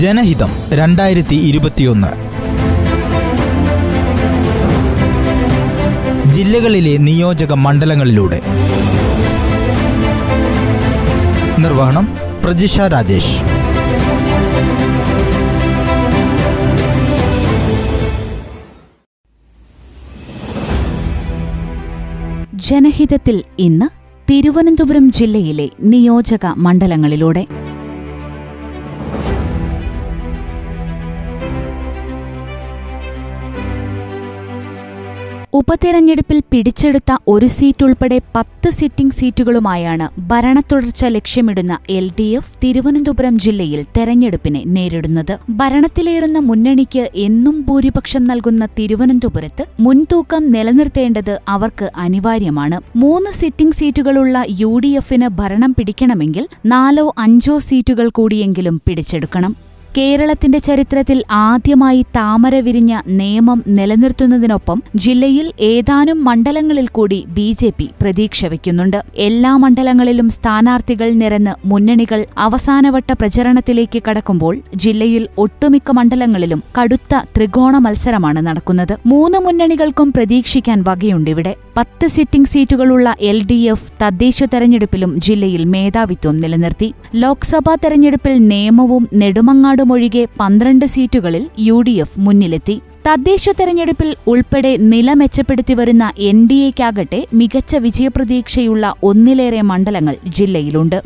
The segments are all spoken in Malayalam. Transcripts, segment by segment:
ജനഹിതം രണ്ടായിരത്തി ഇരുപത്തിയൊന്ന് ജില്ലകളിലെ നിയോജക മണ്ഡലങ്ങളിലൂടെ. നിർവഹണം പ്രജിഷ രാജേഷ്. ജനഹിതത്തിൽ ഇന്ന് തിരുവനന്തപുരം ജില്ലയിലെ നിയോജക മണ്ഡലങ്ങളിലൂടെ. ഉപതെരഞ്ഞെടുപ്പിൽ പിടിച്ചെടുത്ത ഒരു സീറ്റ് ഉൾപ്പെടെ പത്ത് സിറ്റിംഗ് സീറ്റുകളുമായാണ് ഭരണത്തുടർച്ച ലക്ഷ്യമിടുന്ന എൽ ഡി എഫ് തിരുവനന്തപുരം ജില്ലയിൽ തെരഞ്ഞെടുപ്പിനെ നേരിടുന്നത്. ഭരണത്തിലേറുന്ന മുന്നണിക്ക് എന്നും ഭൂരിപക്ഷം നൽകുന്ന തിരുവനന്തപുരത്ത് മുൻതൂക്കം നിലനിർത്തേണ്ടത് അവർക്ക് അനിവാര്യമാണ്. മൂന്ന് സിറ്റിംഗ് സീറ്റുകളുള്ള യു ഡി എഫിന് ഭരണം പിടിക്കണമെങ്കിൽ നാലോ അഞ്ചോ സീറ്റുകൾ കൂടിയെങ്കിലും പിടിച്ചെടുക്കണം. കേരളത്തിന്റെ ചരിത്രത്തിൽ ആദ്യമായി താമര വിരിഞ്ഞ നിയമം നിലനിർത്തുന്നതിനൊപ്പം ജില്ലയിൽ ഏതാനും മണ്ഡലങ്ങളിൽ കൂടി ബി ജെ പി പ്രതീക്ഷ വയ്ക്കുന്നുണ്ട്. എല്ലാ മണ്ഡലങ്ങളിലും സ്ഥാനാർത്ഥികൾ നിരന്ന് മുന്നണികൾ അവസാനവട്ട പ്രചരണത്തിലേക്ക് കടക്കുമ്പോൾ ജില്ലയിൽ ഒട്ടുമിക്ക മണ്ഡലങ്ങളിലും കടുത്ത ത്രികോണ മത്സരമാണ് നടക്കുന്നത്. മൂന്ന് മുന്നണികൾക്കും പ്രതീക്ഷിക്കാൻ വകയുണ്ടിവിടെ പത്ത് സിറ്റിംഗ് സീറ്റുകളുള്ള എൽ ഡി എഫ് തദ്ദേശ തെരഞ്ഞെടുപ്പിലും ജില്ലയിൽ മേധാവിത്വം നിലനിർത്തി. ലോക്സഭാ തെരഞ്ഞെടുപ്പിൽ നിയമവും നെടുമങ്ങാടുമൊഴികെ പന്ത്രണ്ട് സീറ്റുകളിൽ യു ഡി എഫ് മുന്നിലെത്തി. തദ്ദേശ തെരഞ്ഞെടുപ്പിൽ ഉൾപ്പെടെ നില മെച്ചപ്പെടുത്തി വരുന്ന എൻ ഡി എക്കാകട്ടെ മികച്ച വിജയപ്രതീക്ഷയുള്ള ഒന്നിലേറെ മണ്ഡലങ്ങൾ ജില്ലയിലുണ്ട്.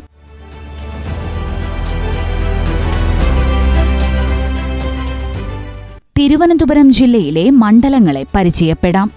തിരുവനന്തപുരം ജില്ലയിലെ മണ്ഡലങ്ങളെ പരിചയപ്പെടാം.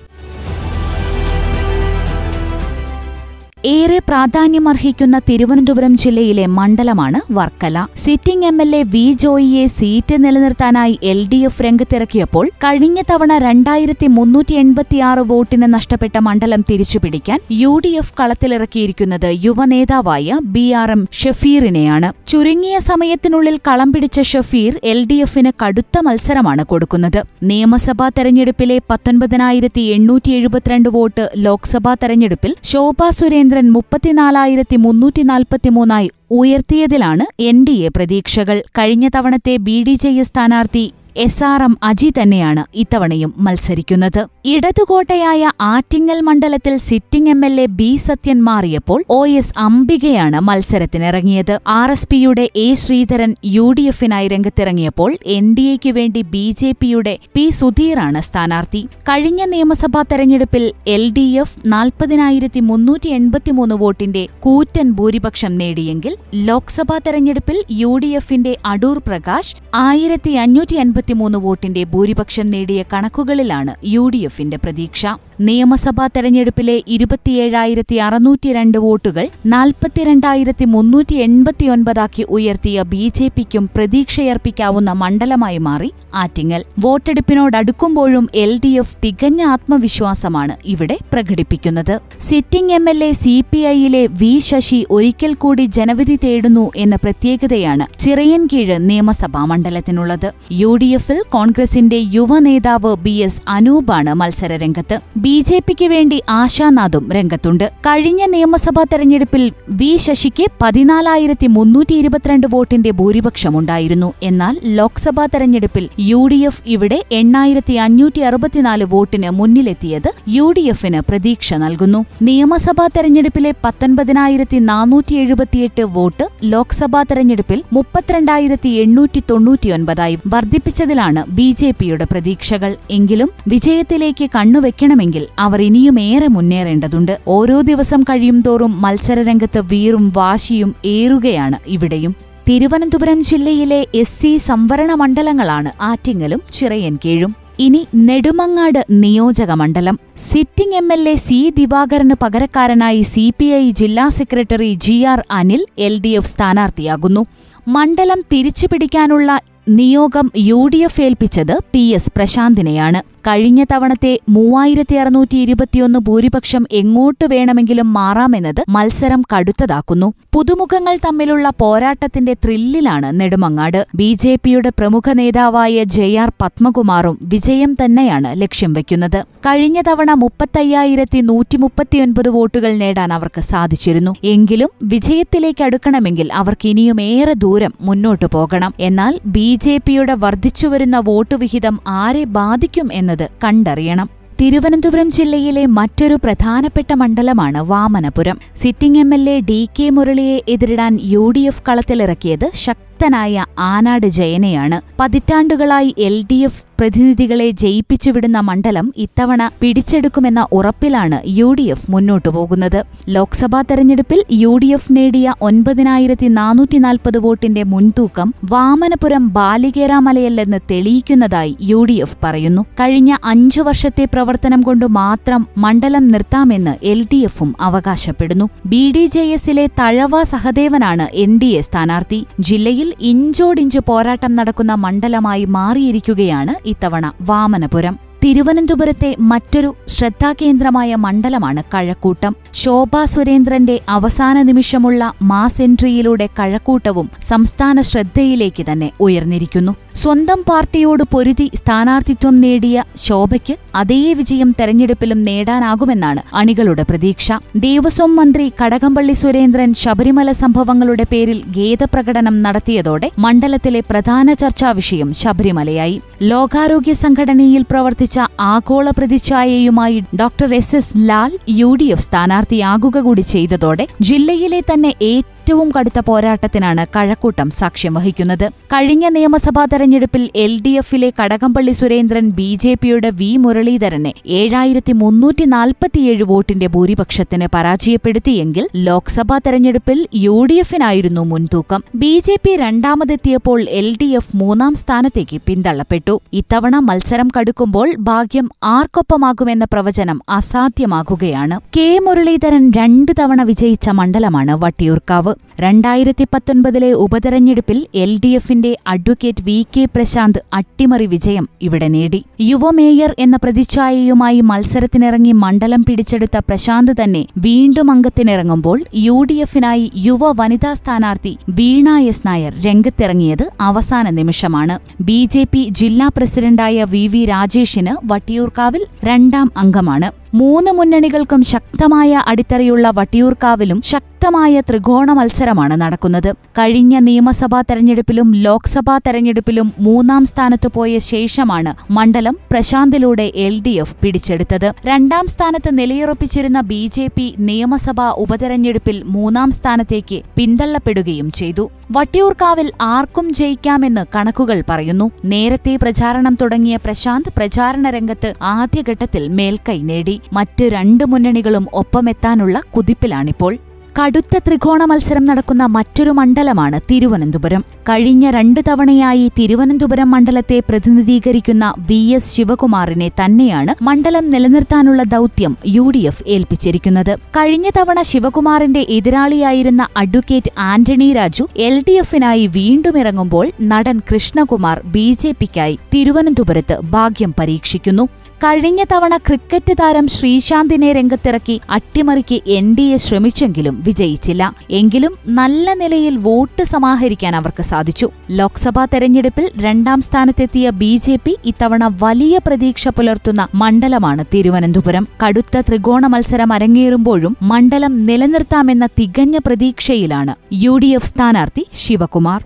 ഏറെ പ്രാധാന്യമർഹിക്കുന്ന തിരുവനന്തപുരം ജില്ലയിലെ മണ്ഡലമാണ് Varkala. Sitting M L A V ജോയിയെ seat നിലനിർത്താനായി എൽ ഡി എഫ് രംഗത്തിറക്കിയപ്പോൾ കഴിഞ്ഞ തവണ രണ്ടായിരത്തി മുന്നൂറ്റി എൺപത്തിയാറ് വോട്ടിന് നഷ്ടപ്പെട്ട മണ്ഡലം തിരിച്ചുപിടിക്കാൻ യു ഡി എഫ് കളത്തിലിറക്കിയിരിക്കുന്നത് യുവനേതാവായ ബി ആർ എം ഷഫീറിനെയാണ്. ചുരുങ്ങിയ സമയത്തിനുള്ളിൽ കളം പിടിച്ച ഷഫീർ എൽ ഡി എഫിന് കടുത്ത മത്സരമാണ് കൊടുക്കുന്നത്. നിയമസഭാ തെരഞ്ഞെടുപ്പിലെ പത്തൊൻപതിനായിരത്തി എണ്ണൂറ്റി എഴുപത്തിരണ്ട് വോട്ട് ലോക്സഭാ തെരഞ്ഞെടുപ്പിൽ ശോഭാ സുരേന്ദ്രൻ മുപ്പത്തിനാലായിരത്തി മുന്നൂറ്റി നാൽപ്പത്തിമൂന്നായി ഉയർത്തിയതിലാണ് എൻ ഡി എ പ്രതീക്ഷകൾ. കഴിഞ്ഞ തവണത്തെ ബി ഡി ജെ എസ് സ്ഥാനാർത്ഥി എസ് ആർ എം അജി തന്നെയാണ് ഇത്തവണയും മത്സരിക്കുന്നത്. ഇടതുകോട്ടയായ ആറ്റിങ്ങൽ മണ്ഡലത്തിൽ sitting M L A B Sathyan മാറിയപ്പോൾ ഒ എസ് അംബികയാണ് മത്സരത്തിനിറങ്ങിയത്. ആർ എസ് പിയുടെ എ ശ്രീധരൻ യു ഡി എഫിനായി രംഗത്തിറങ്ങിയപ്പോൾ എൻ ഡി എക്ക് വേണ്ടി ബി ജെ പിയുടെ പി സുധീറാണ് സ്ഥാനാർത്ഥി. കഴിഞ്ഞ നിയമസഭാ തെരഞ്ഞെടുപ്പിൽ എൽ ഡി എഫ് നാൽപ്പതിനായിരത്തി മുന്നൂറ്റി എൺപത്തിമൂന്ന് വോട്ടിന്റെ കൂറ്റൻ ഭൂരിപക്ഷം നേടിയെങ്കിൽ ലോക്സഭാ തെരഞ്ഞെടുപ്പിൽ യു ഡി എഫിന്റെ അടൂർ പ്രകാശ് ആയിരത്തി അഞ്ഞൂറ്റി എൺപത്തിമൂന്ന് വോട്ടിന്റെ ഭൂരിപക്ഷം നേടിയ കണക്കുകളിലാണ് യു ഡി എഫിന്റെ പ്രതീക്ഷ. നിയമസഭാ തെരഞ്ഞെടുപ്പിലെ ഇരുപത്തിയേഴായിരത്തി അറുന്നൂറ്റിരണ്ട് വോട്ടുകൾ നാൽപ്പത്തിരണ്ടായിരത്തി മുന്നൂറ്റി എൺപത്തിയൊൻപതാക്കി ഉയർത്തിയ ബി ജെ പിക്കും പ്രതീക്ഷയർപ്പിക്കാവുന്ന മണ്ഡലമായി മാറി ആറ്റിങ്ങൽ. വോട്ടെടുപ്പിനോടടുക്കുമ്പോഴും എൽ ഡി എഫ് തികഞ്ഞ ആത്മവിശ്വാസമാണ് ഇവിടെ പ്രകടിപ്പിക്കുന്നത്. Sitting M L A C P ഐയിലെ V Sasi ഒരിക്കൽ കൂടി ജനവിധി തേടുന്നു എന്ന പ്രത്യേകതയാണ് ചിറയൻകീഴ് നിയമസഭാ മണ്ഡലത്തിനുള്ളത്. യു ഡി എഫിൽ കോൺഗ്രസിന്റെ യുവനേതാവ് ബി എസ് അനൂപാണ് മത്സരരംഗത്ത് ബി ജെ പിക്ക് വേണ്ടി ആശാനാഥും രംഗത്തുണ്ട്. കഴിഞ്ഞ നിയമസഭാ തെരഞ്ഞെടുപ്പിൽ വി ശശിക്ക് പതിനാലായിരത്തി മുന്നൂറ്റി ഇരുപത്തിരണ്ട് വോട്ടിന്റെ ഭൂരിപക്ഷമുണ്ടായിരുന്നു. എന്നാൽ ലോക്സഭാ തെരഞ്ഞെടുപ്പിൽ യു ഡി എഫ് ഇവിടെ എണ്ണായിരത്തി അഞ്ഞൂറ്റി അറുപത്തിനാല് വോട്ടിന് മുന്നിലെത്തിയത് യു ഡി എഫിന് പ്രതീക്ഷ നൽകുന്നു. നിയമസഭാ തെരഞ്ഞെടുപ്പിലെ പത്തൊൻപതിനായിരത്തി നാനൂറ്റി എഴുപത്തിയെട്ട് വോട്ട് ലോക്സഭാ തെരഞ്ഞെടുപ്പിൽ മുപ്പത്തിരണ്ടായിരത്തി എണ്ണൂറ്റി തൊണ്ണൂറ്റിയൊൻപതായി വർദ്ധിപ്പിച്ചതിലാണ് ബി ജെ പിയുടെ പ്രതീക്ഷകൾ. എങ്കിലും വിജയത്തിലേക്ക് കണ്ണുവെക്കണമെങ്കിൽ അവർ ഇനിയും ഏറെ മുന്നേറേണ്ടതുണ്ട്. ഓരോ ദിവസം കഴിയും തോറും മത്സരരംഗത്ത് വീറും വാശിയും ഏറുകയാണ് ഇവിടെയും. തിരുവനന്തപുരം ജില്ലയിലെ എസ് സി സംവരണ മണ്ഡലങ്ങളാണ് ആറ്റിങ്ങലും ചിറയൻകീഴും ഇനി നെടുമങ്ങാട് നിയോജക മണ്ഡലം. Sitting M L A C Divakaran പകരക്കാരനായി സി പി ഐ ജില്ലാ secretary G R Anil L D F സ്ഥാനാർത്ഥിയാകുന്നു. മണ്ഡലം തിരിച്ചുപിടിക്കാനുള്ള നിയോഗം യു ഡി എഫ് ഏൽപ്പിച്ചത് പി എസ് പ്രശാന്തിനെയാണ്. കഴിഞ്ഞ തവണത്തെ മൂവായിരത്തി അറുന്നൂറ്റി ഇരുപത്തിയൊന്ന് ഭൂരിപക്ഷം എങ്ങോട്ട് വേണമെങ്കിലും മാറാമെന്നത് മത്സരം കടുത്തതാക്കുന്നു. പുതുമുഖങ്ങൾ തമ്മിലുള്ള പോരാട്ടത്തിന്റെ ത്രില്ലിലാണ് നെടുമങ്ങാട്. ബി ജെ പിയുടെ പ്രമുഖ നേതാവായ ജെ ആർ പത്മകുമാറും വിജയം തന്നെയാണ് ലക്ഷ്യം വയ്ക്കുന്നത് കഴിഞ്ഞ തവണ മുപ്പത്തയ്യായിരത്തി നൂറ്റി മുപ്പത്തിയൊൻപത് വോട്ടുകൾ നേടാൻ അവർക്ക് സാധിച്ചിരുന്നു. എങ്കിലും വിജയത്തിലേക്ക് അടുക്കണമെങ്കിൽ അവർക്ക് ഇനിയും ഏറെ ദൂരം മുന്നോട്ടു പോകണം. എന്നാൽ ബി ജെ പിയുടെ വർദ്ധിച്ചുവരുന്ന വോട്ടുവിഹിതം ആരെ ബാധിക്കും എന്നത് കണ്ടറിയണം. തിരുവനന്തപുരം ജില്ലയിലെ മറ്റൊരു പ്രധാനപ്പെട്ട മണ്ഡലമാണ് Vamanapuram. Sitting M L A D K മുരളിയെ എതിരിടാൻ യു ഡി എഫ് കളത്തിലിറക്കിയത് ശക്തനായ ആനാട് ജയനെയാണ്. പതിറ്റാണ്ടുകളായി എൽ ഡി എഫ് പ്രതിനിധികളെ ജയിപ്പിച്ചുവിടുന്ന മണ്ഡലം ഇത്തവണ പിടിച്ചെടുക്കുമെന്ന ഉറപ്പിലാണ് യു ഡി എഫ് മുന്നോട്ടു പോകുന്നത്. ലോക്സഭാ തെരഞ്ഞെടുപ്പിൽ യു ഡി എഫ് നേടിയ ഒൻപതിനായിരത്തി നാനൂറ്റി നാൽപ്പത് വോട്ടിന്റെ മുൻതൂക്കം വാമനപുരം ബാലികേറാമലയല്ലെന്ന് തെളിയിക്കുന്നതായി യു ഡി എഫ് പറയുന്നു. കഴിഞ്ഞ അഞ്ചു വർഷത്തെ പ്രവർത്തനം കൊണ്ട് മാത്രം മണ്ഡലം നിർത്താമെന്ന് എൽ ഡി എഫും അവകാശപ്പെടുന്നു. ബി ഡി ജെ എസിലെ തഴവ സഹദേവനാണ് എൻ ഡി എ സ്ഥാനാർത്ഥി. ജില്ലയിൽ ഇഞ്ചോടിഞ്ച് പോരാട്ടം നടക്കുന്ന മണ്ഡലമായി മാറിയിരിക്കുകയാണ് ഇത്തവണ വാമനപുരം. തിരുവനന്തപുരത്തെ മറ്റൊരു ശ്രദ്ധാകേന്ദ്രമായ മണ്ഡലമാണ് കഴക്കൂട്ടം. ശോഭാ സുരേന്ദ്രന്റെ അവസാന നിമിഷമുള്ള മാസ് എൻട്രിയിലൂടെ കഴക്കൂട്ടവും സംസ്ഥാന ശ്രദ്ധയിലേക്ക് തന്നെ ഉയർന്നിരിക്കുന്നു. സ്വന്തം പാർട്ടിയോട് പൊരുതി സ്ഥാനാർത്ഥിത്വം നേടിയ ശോഭയ്ക്ക് അതേ വിജയം തെരഞ്ഞെടുപ്പിലും നേടാനാകുമെന്നാണ് അണികളുടെ പ്രതീക്ഷ. ദേവസ്വം മന്ത്രി കടകംപള്ളി സുരേന്ദ്രൻ ശബരിമല സംഭവങ്ങളുടെ പേരിൽ ഖേദപ്രകടനം നടത്തിയതോടെ മണ്ഡലത്തിലെ പ്രധാന ചർച്ചാ വിഷയം ശബരിമലയായി. ലോകാരോഗ്യ സംഘടനയിൽ പ്രവർത്തിച്ച ആഗോള പ്രതിച്ഛായയുമായി doctor S S Lal U D F സ്ഥാനാർത്ഥിയാകുക കൂടി ചെയ്തതോടെ ജില്ലയിലെ തന്നെ ഏറ്റവും കടുത്ത പോരാട്ടത്തിനാണ് കഴക്കൂട്ടം സാക്ഷ്യം വഹിക്കുന്നത്. കഴിഞ്ഞ നിയമസഭാ തെരഞ്ഞെടുപ്പിൽ എൽ ഡി എഫിലെ കടകംപള്ളി സുരേന്ദ്രൻ ബി ജെ പിയുടെ വി മുരളീധരനെ ഏഴായിരത്തി മുന്നൂറ്റി നാൽപ്പത്തിയേഴ് വോട്ടിന്റെ ഭൂരിപക്ഷത്തിന് പരാജയപ്പെടുത്തിയെങ്കിൽ ലോക്സഭാ തെരഞ്ഞെടുപ്പിൽ യു ഡി എഫിനായിരുന്നു മുൻതൂക്കം. ബി ജെ പി രണ്ടാമതെത്തിയപ്പോൾ എൽ ഡി എഫ് മൂന്നാം സ്ഥാനത്തേക്ക് പിന്തള്ളപ്പെട്ടു. ഇത്തവണ മത്സരം കടുക്കുമ്പോൾ ഭാഗ്യം ആർക്കൊപ്പമാകുമെന്ന പ്രവചനം അസാധ്യമാകുകയാണ്. കെ മുരളീധരൻ രണ്ടു തവണ വിജയിച്ച മണ്ഡലമാണ് വട്ടിയൂർക്കാവ്. രണ്ടായിരത്തി പത്തൊൻപതിലെ ഉപതെരഞ്ഞെടുപ്പിൽ എൽ ഡി എഫിന്റെ അഡ്വക്കേറ്റ് വി കെ പ്രശാന്ത് അട്ടിമറി വിജയം ഇവിടെ നേടി. യുവമേയർ എന്ന പ്രതിച്ഛായയുമായി മത്സരത്തിനിറങ്ങി മണ്ഡലം പിടിച്ചെടുത്ത പ്രശാന്ത് തന്നെ വീണ്ടും അംഗത്തിനിറങ്ങുമ്പോൾ യു ഡി എഫിനായി യുവ വനിതാ സ്ഥാനാർത്ഥി വീണ എസ് നായർ രംഗത്തിറങ്ങിയത് അവസാന നിമിഷമാണ്. ബി ജെ പി ജില്ലാ പ്രസിഡന്റായ വി വി രാജേഷിന് വട്ടിയൂർക്കാവിൽ രണ്ടാം അംഗമാണ്. മൂന്ന് മുന്നണികൾക്കും ശക്തമായ അടിത്തറയുള്ള വട്ടിയൂർക്കാവിലും ശക്തമായ ത്രികോണ മത്സരമാണ് നടക്കുന്നത്. കഴിഞ്ഞ നിയമസഭാ തെരഞ്ഞെടുപ്പിലും ലോക്സഭാ തെരഞ്ഞെടുപ്പിലും മൂന്നാം സ്ഥാനത്തു പോയ ശേഷമാണ് മണ്ഡലം പ്രശാന്തിലൂടെ എൽ ഡി എഫ് പിടിച്ചെടുത്തത്. രണ്ടാം സ്ഥാനത്ത് നിലയുറപ്പിച്ചിരുന്ന ബി ജെ പി നിയമസഭാ ഉപതെരഞ്ഞെടുപ്പിൽ മൂന്നാം സ്ഥാനത്തേക്ക് പിന്തള്ളപ്പെടുകയും ചെയ്തു. വട്ടിയൂർക്കാവിൽ ആർക്കും ജയിക്കാമെന്ന് കണക്കുകൾ പറയുന്നു. നേരത്തെ പ്രചാരണം തുടങ്ങിയ പ്രശാന്ത് പ്രചാരണ രംഗത്ത് ആദ്യഘട്ടത്തിൽ മേൽക്കൈ നേടി. മറ്റ് രണ്ട് മുന്നണികളും ഒപ്പമെത്താനുള്ള കുതിപ്പിലാണിപ്പോൾ. കടുത്ത ത്രികോണ മത്സരം നടക്കുന്ന മറ്റൊരു മണ്ഡലമാണ് തിരുവനന്തപുരം. കഴിഞ്ഞ രണ്ടു തവണയായി തിരുവനന്തപുരം മണ്ഡലത്തെ പ്രതിനിധീകരിക്കുന്ന വി എസ് ശിവകുമാറിനെ തന്നെയാണ് മണ്ഡലം നിലനിർത്താനുള്ള ദൌത്യം യു ഡി എഫ് ഏൽപ്പിച്ചിരിക്കുന്നത്. കഴിഞ്ഞ തവണ ശിവകുമാറിന്റെ എതിരാളിയായിരുന്ന advocate Antony Raju L D എഫിനായി വീണ്ടും ഇറങ്ങുമ്പോൾ നടൻ കൃഷ്ണകുമാർ ബി ജെ പിക്കായി തിരുവനന്തപുരത്ത് ഭാഗ്യം പരീക്ഷിക്കുന്നു. കഴിഞ്ഞ തവണ ക്രിക്കറ്റ് താരം ശ്രീശാന്തിനെ രംഗത്തിറക്കി അട്ടിമറിക്ക് എൻ ഡി എ ശ്രമിച്ചെങ്കിലും വിജയിച്ചില്ല. എങ്കിലും നല്ല നിലയിൽ വോട്ട് സമാഹരിക്കാൻ അവർക്ക് സാധിച്ചു. ലോക്സഭാ തെരഞ്ഞെടുപ്പിൽ രണ്ടാം സ്ഥാനത്തെത്തിയ ബി ജെ പി ഇത്തവണ വലിയ പ്രതീക്ഷ പുലർത്തുന്ന മണ്ഡലമാണ് തിരുവനന്തപുരം. കടുത്ത ത്രികോണ മത്സരം അരങ്ങേറുമ്പോഴും മണ്ഡലം നിലനിർത്താമെന്ന തികഞ്ഞ പ്രതീക്ഷയിലാണ് യു ഡി എഫ് സ്ഥാനാർത്ഥി ശിവകുമാർ.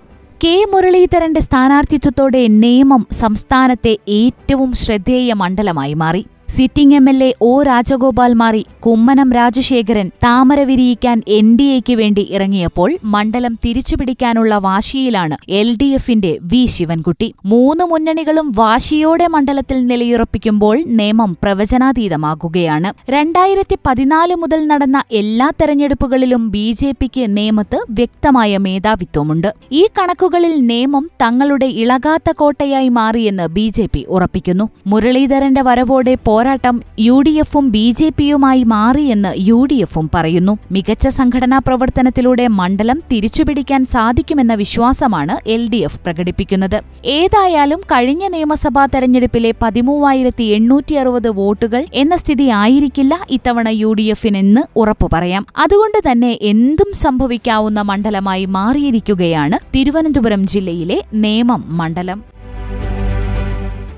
കെ മുരളീധരന്റെ സ്ഥാനാർത്ഥിത്വത്തോടെ നേമം സംസ്ഥാനത്തെ ഏറ്റവും ശ്രദ്ധേയ മണ്ഡലമായി മാറി. Sitting M L A O Rajagopal മാറി കുമ്മനം രാജശേഖരൻ താമര വിരിയിക്കാൻ എൻ ഡി എക്ക് വേണ്ടി ഇറങ്ങിയപ്പോൾ മണ്ഡലം തിരിച്ചുപിടിക്കാനുള്ള വാശിയിലാണ് എൽ ഡി എഫിന്റെ വി ശിവൻകുട്ടി. മൂന്ന് മുന്നണികളും വാശിയോടെ മണ്ഡലത്തിൽ നിലയുറപ്പിക്കുമ്പോൾ നിയമം പ്രവചനാതീതമാകുകയാണ്. രണ്ടായിരത്തി പതിനാല് മുതൽ നടന്ന എല്ലാ തെരഞ്ഞെടുപ്പുകളിലും ബി ജെ പിക്ക് നേമത്ത് വ്യക്തമായ മേധാവിത്വമുണ്ട്. ഈ കണക്കുകളിൽ നേമം തങ്ങളുടെ ഇളകാത്ത കോട്ടയായി മാറിയെന്ന് ബി ജെ പി ഉറപ്പിക്കുന്നു. മുരളീധരന്റെ വരവോടെ പോരാട്ടം യു ഡി എഫും ബി ജെ പിയുമായി മാറിയെന്ന് യു ഡി എഫും പറയുന്നു. മികച്ച സംഘടനാ പ്രവർത്തനത്തിലൂടെ മണ്ഡലം തിരിച്ചുപിടിക്കാൻ സാധിക്കുമെന്ന വിശ്വാസമാണ് എൽ ഡി എഫ് പ്രകടിപ്പിക്കുന്നത്. ഏതായാലും കഴിഞ്ഞ നിയമസഭാ തെരഞ്ഞെടുപ്പിലെ പതിമൂവായിരത്തി എണ്ണൂറ്റി അറുപത് വോട്ടുകൾ എന്ന സ്ഥിതി ആയിരിക്കില്ല ഇത്തവണ യു ഡി എഫിനെന്ന് ഉറപ്പു പറയാം. അതുകൊണ്ട് തന്നെ എന്തും സംഭവിക്കാവുന്ന മണ്ഡലമായി മാറിയിരിക്കുകയാണ് തിരുവനന്തപുരം ജില്ലയിലെ നേമം മണ്ഡലം.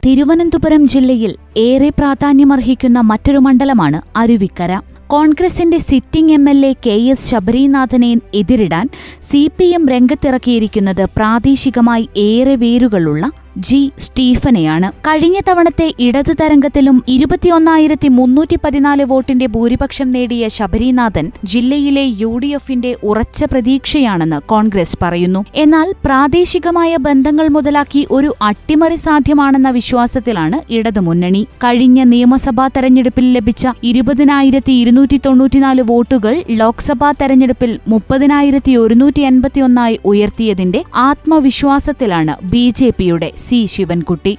തിരുവനന്തപുരം ജില്ലയിൽ ഏറെ പ്രാധാന്യമർഹിക്കുന്ന മറ്റൊരു മണ്ഡലമാണ് അരുവിക്കര. കോൺഗ്രസിന്റെ sitting M L A K S ശബരീനാഥനെ എതിരിടാൻ സി പി എം രംഗത്തിറക്കിയിരിക്കുന്നത് പ്രാദേശികമായി ഏറെ വേരുകളുള്ള ജി സ്റ്റീഫനെയാണ് കഴിഞ്ഞ തവണത്തെ ഇടതു തരംഗത്തിലും ഇരുപത്തിയൊന്നായിരത്തി മുന്നൂറ്റി പതിനാല് വോട്ടിന്റെ ഭൂരിപക്ഷം നേടിയ ശബരിനാഥൻ ജില്ലയിലെ യു ഡി എഫിന്റെ ഉറച്ച പ്രതീക്ഷയാണെന്ന് കോൺഗ്രസ് പറയുന്നു. എന്നാൽ പ്രാദേശികമായ ബന്ധങ്ങൾ മുതലാക്കി ഒരു അട്ടിമറി സാധ്യമാണെന്ന വിശ്വാസത്തിലാണ് ഇടതു മുന്നണി. കഴിഞ്ഞ നിയമസഭാ തെരഞ്ഞെടുപ്പിൽ ലഭിച്ച ഇരുപതിനായിരത്തി ഇരുന്നൂറ്റി തൊണ്ണൂറ്റിനാല് വോട്ടുകൾ ലോക്സഭാ തെരഞ്ഞെടുപ്പിൽ മുപ്പതിനായിരത്തി ഒരുന്നൂറ്റി എൺപത്തിയൊന്നായി ഉയർത്തിയതിന്റെ ആത്മവിശ്വാസത്തിലാണ് ബി ജെ പിയുടെ സി ശിവൻകുട്ടി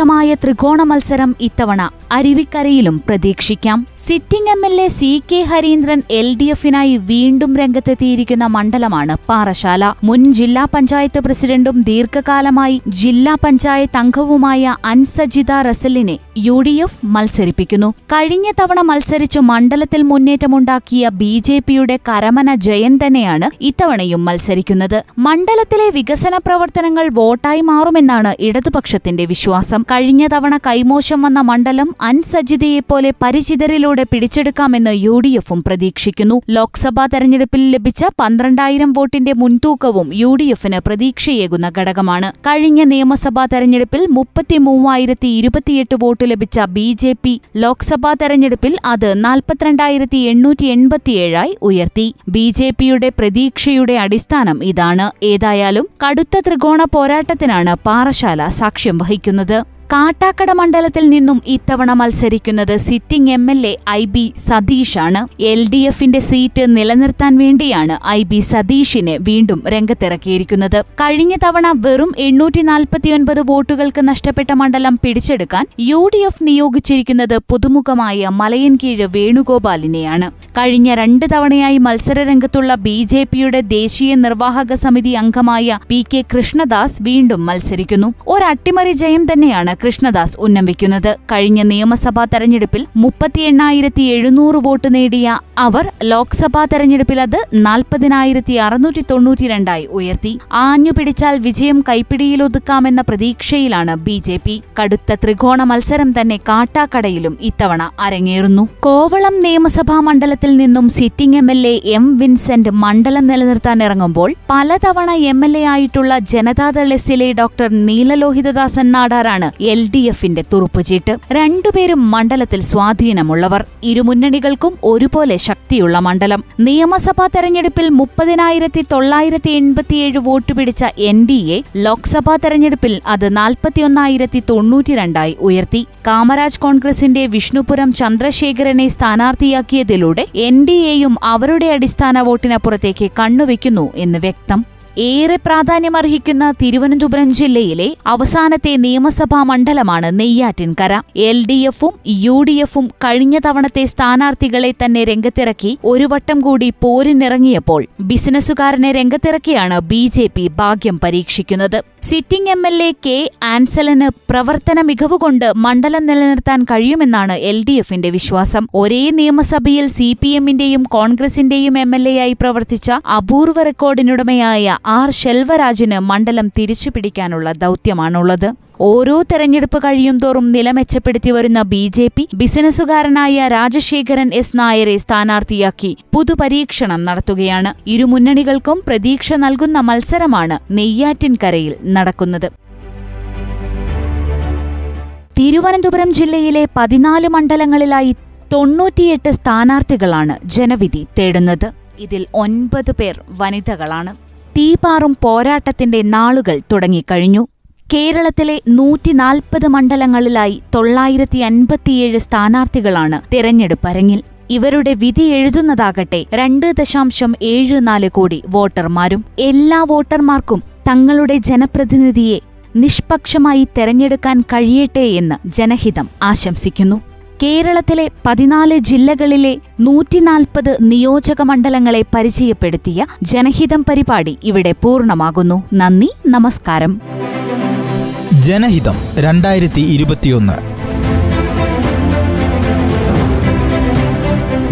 ശക്തമായ ത്രികോണ മത്സരം ഇത്തവണ അരുവിക്കരയിലും പ്രതീക്ഷിക്കാം. Sitting M L A C K Harindran L D എഫിനായി വീണ്ടും രംഗത്തെത്തിയിരിക്കുന്ന മണ്ഡലമാണ് പാറശാല. മുൻ ജില്ലാ പഞ്ചായത്ത് പ്രസിഡന്റും ദീർഘകാലമായി ജില്ലാ പഞ്ചായത്ത് അംഗവുമായ അൻസജിത റസലിനെ യു ഡി എഫ് മത്സരിപ്പിക്കുന്നു. കഴിഞ്ഞ തവണ മത്സരിച്ച് മണ്ഡലത്തിൽ മുന്നേറ്റമുണ്ടാക്കിയ ബി ജെ പിയുടെ കരമന ജയൻ തന്നെയാണ് ഇത്തവണയും മത്സരിക്കുന്നത്. മണ്ഡലത്തിലെ വികസന പ്രവർത്തനങ്ങൾ വോട്ടായി മാറുമെന്നാണ് ഇടതുപക്ഷത്തിന്റെ വിശ്വാസം. കഴിഞ്ഞ തവണ കൈമോശം വന്ന മണ്ഡലം അൻസജിതയെപ്പോലെ പരിചിതരിലൂടെ പിടിച്ചെടുക്കാമെന്ന് യു ഡി എഫും പ്രതീക്ഷിക്കുന്നു. ലോക്സഭാ തെരഞ്ഞെടുപ്പിൽ ലഭിച്ച പന്ത്രണ്ടായിരം വോട്ടിന്റെ മുൻതൂക്കവും യു ഡി എഫിന് പ്രതീക്ഷയേകുന്ന ഘടകമാണ്. കഴിഞ്ഞ നിയമസഭാ തെരഞ്ഞെടുപ്പിൽ മുപ്പത്തിമൂവായിരത്തി ഇരുപത്തിയെട്ട് വോട്ട് ലഭിച്ച ബി ജെ പി ലോക്സഭാ തെരഞ്ഞെടുപ്പിൽ അത് നാൽപ്പത്തിരണ്ടായിരത്തി എണ്ണൂറ്റി എൺപത്തിയേഴായി ഉയർത്തി. ബി ജെ പിയുടെ പ്രതീക്ഷയുടെ അടിസ്ഥാനം ഇതാണ്. ഏതായാലും കടുത്ത ത്രികോണ പോരാട്ടത്തിനാണ് പാറശാല സാക്ഷ്യം വഹിക്കുന്നത്. കാട്ടാക്കട മണ്ഡലത്തിൽ നിന്നും ഇത്തവണ മത്സരിക്കുന്നത് sitting M L A I B സതീഷാണ്. L D എഫിന്റെ സീറ്റ് നിലനിർത്താൻ വേണ്ടിയാണ് ഐ ബി സതീഷിനെ വീണ്ടും രംഗത്തിറക്കിയിരിക്കുന്നത്. കഴിഞ്ഞ തവണ വെറും എണ്ണൂറ്റി നാൽപ്പത്തിയൊൻപത് വോട്ടുകൾക്ക് നഷ്ടപ്പെട്ട മണ്ഡലം പിടിച്ചെടുക്കാൻ യു ഡി എഫ് നിയോഗിച്ചിരിക്കുന്നത് പുതുമുഖമായ മലയൻകീഴ് വേണുഗോപാലിനെയാണ്. കഴിഞ്ഞ രണ്ട് തവണയായി മത്സരരംഗത്തുള്ള ബി ജെ പിയുടെ ദേശീയ നിർവാഹക സമിതി അംഗമായ പി കെ കൃഷ്ണദാസ് വീണ്ടും മത്സരിക്കുന്നു. ഒരു അട്ടിമറി ജയം തന്നെയാണ് കൃഷ്ണദാസ് ഉന്നമിക്കുന്നത്. കഴിഞ്ഞ നിയമസഭാ തെരഞ്ഞെടുപ്പിൽ മുപ്പത്തി എണ്ണായിരത്തി എഴുന്നൂറ് വോട്ട് നേടിയ അവർ ലോക്സഭാ തെരഞ്ഞെടുപ്പിൽ അത് നാൽപ്പതിനായിരത്തി അറുന്നൂറ്റി തൊണ്ണൂറ്റിരണ്ടായി ഉയർത്തി. ആഞ്ഞു പിടിച്ചാൽ വിജയം കൈപ്പിടിയിലൊതുക്കാമെന്ന പ്രതീക്ഷയിലാണ് ബി ജെ പി. കടുത്ത ത്രികോണ മത്സരം തന്നെ കാട്ടാക്കടയിലും ഇത്തവണ അരങ്ങേറുന്നു. കോവളം നിയമസഭാ മണ്ഡലത്തിൽ നിന്നും sitting M L A M Vincent മണ്ഡലം നിലനിർത്താൻ ഇറങ്ങുമ്പോൾ പലതവണ എം എൽ എ ആയിട്ടുള്ള ജനതാദൾ എസിലെ ഡോക്ടർ നീലലോഹിതദാസൻ നാടാറാണ് എൽ ഡി എഫിന്റെ തുറുപ്പുചീട്ട്. രണ്ടുപേരും മണ്ഡലത്തിൽ സ്വാധീനമുള്ളവർ. ഇരുമുന്നണികൾക്കും ഒരുപോലെ ശക്തിയുള്ള മണ്ഡലം. നിയമസഭാ തെരഞ്ഞെടുപ്പിൽ മുപ്പതിനായിരത്തി തൊള്ളായിരത്തി എൺപത്തിയേഴ് വോട്ട് പിടിച്ച എൻ ഡി എ ലോക്സഭാ തെരഞ്ഞെടുപ്പിൽ അത് നാൽപ്പത്തിയൊന്നായിരത്തി തൊണ്ണൂറ്റിരണ്ടായി ഉയർത്തി. കാമരാജ് കോൺഗ്രസിന്റെ വിഷ്ണുപുരം ചന്ദ്രശേഖരനെ സ്ഥാനാർത്ഥിയാക്കിയതിലൂടെ എൻ ഡി എയും അവരുടെ അടിസ്ഥാന വോട്ടിനപ്പുറത്തേക്ക് കണ്ണുവെക്കുന്നു എന്ന് വ്യക്തം. ഏറെ പ്രാധാന്യമർഹിക്കുന്ന തിരുവനന്തപുരം ജില്ലയിലെ അവസാനത്തെ നിയമസഭാ മണ്ഡലമാണ് നെയ്യാറ്റിൻകര. എൽ ഡി എഫും യു ഡി എഫും കഴിഞ്ഞ തവണത്തെ സ്ഥാനാർത്ഥികളെ തന്നെ രംഗത്തിറക്കി ഒരു വട്ടം കൂടി പോരിനിറങ്ങിയപ്പോൾ ബിസിനസ്സുകാരനെ രംഗത്തിറക്കിയാണ് ബി ജെ പി ഭാഗ്യം പരീക്ഷിക്കുന്നത്. Sitting M L A K ആൻസലന് പ്രവർത്തന മികവുകൊണ്ട് മണ്ഡലം നിലനിർത്താൻ കഴിയുമെന്നാണ് എൽ ഡി എഫിന്റെ വിശ്വാസം. ഒരേ നിയമസഭയിൽ സി പി എമ്മിന്റെയും കോൺഗ്രസിന്റെയും എം എൽ എ ആയി പ്രവർത്തിച്ച അപൂർവ റെക്കോർഡിനുടമയായ ആർ ശെൽവരാജിന് മണ്ഡലം തിരിച്ചുപിടിക്കാനുള്ള ദൗത്യമാണുള്ളത്. ഓരോ തെരഞ്ഞെടുപ്പ് കഴിയും തോറും നില മെച്ചപ്പെടുത്തി വരുന്ന ബി ജെ പി ബിസിനസ്സുകാരനായ രാജശേഖരൻ എസ് നായരെ സ്ഥാനാർത്ഥിയാക്കി പുതുപരീക്ഷണം നടത്തുകയാണ്. ഇരുമുന്നണികൾക്കും പ്രതീക്ഷ നൽകുന്ന മത്സരമാണ് നെയ്യാറ്റിൻകരയിൽ നടക്കുന്നത്. തിരുവനന്തപുരം ജില്ലയിലെ പതിനാല് മണ്ഡലങ്ങളിലായി തൊണ്ണൂറ്റിയെട്ട് സ്ഥാനാർത്ഥികളാണ് ജനവിധി തേടുന്നത്. ഇതിൽ ഒൻപത് പേർ വനിതകളാണ്. തീപാറും പോരാട്ടത്തിന്റെ നാളുകൾ തുടങ്ങിക്കഴിഞ്ഞു. കേരളത്തിലെ നൂറ്റിനാൽപ്പത് മണ്ഡലങ്ങളിലായി തൊള്ളായിരത്തി അൻപത്തിയേഴ് സ്ഥാനാർത്ഥികളാണ് തിരഞ്ഞെടുപ്പരങ്ങിൽ. ഇവരുടെ വിധി എഴുതുന്നതാകട്ടെ രണ്ട് ദശാംശം ഏഴ് നാല് കോടി വോട്ടർമാരും എല്ലാ വോട്ടർമാർക്കും തങ്ങളുടെ ജനപ്രതിനിധിയെ നിഷ്പക്ഷമായി തെരഞ്ഞെടുക്കാൻ കഴിയട്ടെ എന്ന് ജനഹിതം ആശംസിക്കുന്നു. കേരളത്തിലെ പതിനാല് ജില്ലകളിലെ നൂറ്റിനാൽപ്പത് നിയോജക മണ്ഡലങ്ങളെ പരിചയപ്പെടുത്തിയ ജനഹിതം പരിപാടി ഇവിടെ പൂർണമാകുന്നു. നന്ദി നമസ്കാരം. ജനഹിതം രണ്ടായിരത്തി ഇരുപത്തിയൊന്ന്.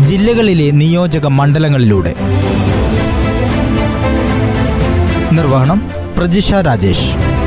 ജില്ലകളിലെ നിയോജക മണ്ഡലങ്ങളിലൂടെ. നിർവഹണം പ്രജിഷ രാജേഷ്.